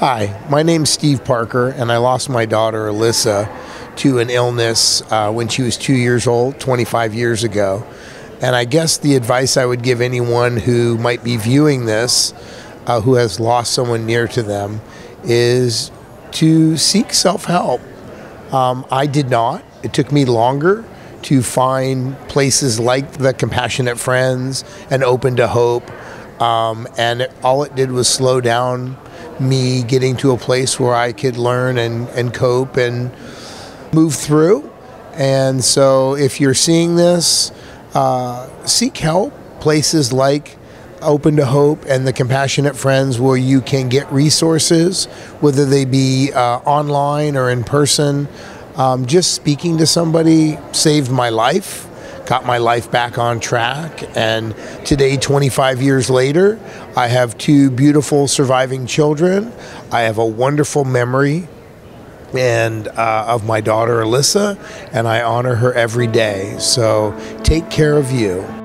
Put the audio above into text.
Hi, my name's Steve Parker, and I lost my daughter Alyssa to an illness uh, when she was two years old, 25 years ago. And I guess the advice I would give anyone who might be viewing this, uh, who has lost someone near to them, is to seek self help. Um, I did not. It took me longer to find places like the Compassionate Friends and Open to Hope. Um, and it, all it did was slow down me getting to a place where I could learn and, and cope and move through. And so, if you're seeing this, uh, seek help. Places like Open to Hope and the Compassionate Friends, where you can get resources, whether they be uh, online or in person. Um, just speaking to somebody saved my life got my life back on track. And today, 25 years later, I have two beautiful surviving children. I have a wonderful memory and uh, of my daughter Alyssa, and I honor her every day. So take care of you.